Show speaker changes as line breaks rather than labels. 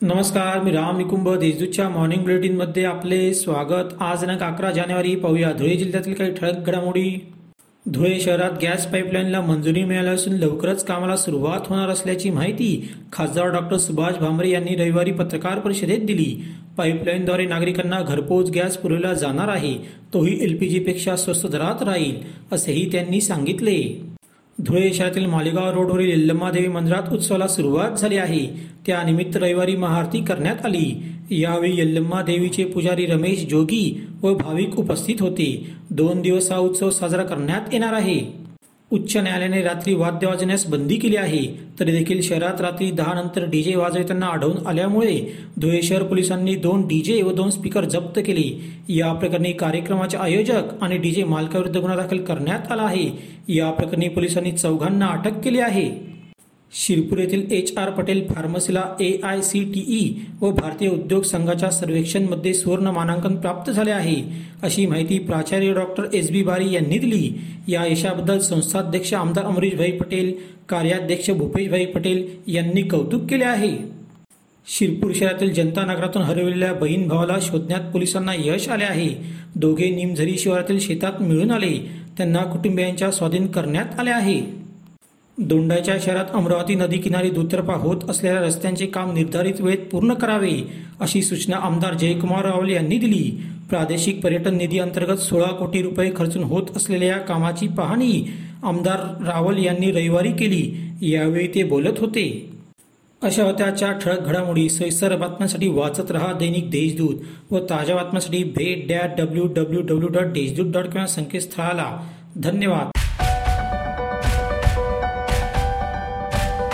नमस्कार मी राम निकुंभ. देशदूतच्या मॉर्निंग बुलेटिनमध्ये आपले स्वागत. आज दिनांक अकरा जानेवारी पाहूया. धुळे जिल्ह्यातील काही ठळक घडामोडी. धुळे शहरात गॅस पाईपलाईनला मंजुरी मिळाली असून लवकरच कामाला सुरुवात होणार असल्याची माहिती खासदार डॉक्टर सुभाष भामरे यांनी रविवारी पत्रकार परिषदेत दिली. पाईपलाईनद्वारे नागरिकांना घरपोच गॅस पुरवला जाणार आहे. तोही एल पी जीपेक्षा स्वस्त दरात राहील असेही त्यांनी सांगितले. धुळे शहरातील मालेगाव रोडवरील यल्लम्मादेवी मंदिरात उत्सवाला सुरुवात झाली आहे. त्यानिमित्त रविवारी महाआरती करण्यात आली. यावेळी यल्लम्मा देवीचे पुजारी रमेश जोगी व भाविक उपस्थित होते. दोन दिवस हा उत्सव साजरा करण्यात येणार आहे. उच्च न्यायालयाने रात्री वाद्य वाजवण्यास बंदी केली आहे. तरी देखील शहरात रात्री दहा नंतर डीजे वाजवताना आढळून आल्यामुळे धुळे शहर पोलिसांनी दोन डीजे व दोन स्पीकर जप्त केले. या प्रकरणी कार्यक्रमाचे आयोजक आणि डीजे मालकाविरुद्ध गुन्हा दाखल करण्यात आला आहे. या प्रकरणी पोलिसांनी चौघांना अटक केली आहे. शिरपूर येथील H R Patel फार्मसीला A I C T E व भारतीय उद्योग संघाच्या सर्वेक्षणमध्ये सुवर्ण मानांकन प्राप्त झाले आहे. अशी माहिती प्राचार्य डॉक्टर एस बी बारी यांनी दिली. या यशाबद्दल संस्थाध्यक्ष आमदार अमरीशभाई पटेल कार्याध्यक्ष भूपेशभाई पटेल यांनी कौतुक केले आहे. शिरपूर शहरातील जनता नगरातून हरवलेल्या बहीण भावाला शोधण्यात पोलिसांना यश आले आहे. दोघे निमझरी शिवारातील शेतात मिळून आले. त्यांना कुटुंबियांच्या स्वाधीन करण्यात आले आहे. दोंडाच्या शहरात अमरावती नदी किनारी दुतर्फा होत असलेल्या रस्त्यांचे काम निर्धारित वेळेत पूर्ण करावे अशी सूचना आमदार जयकुमार रावल यांनी दिली. प्रादेशिक पर्यटन निधी अंतर्गत सोळा कोटी रुपये खर्चून होत असलेल्या या कामाची पाहणी आमदार रावल यांनी रविवारी केली. यावेळी ते बोलत होते. अशा होत्या चार ठळक घडामोडी सविस्तर बातम्यांसाठी वाचत रहा दैनिक देशदूत व ताज्या बातम्यांसाठी भेट that W W W dot Deshdoot dot com या संकेतस्थळाला. धन्यवाद.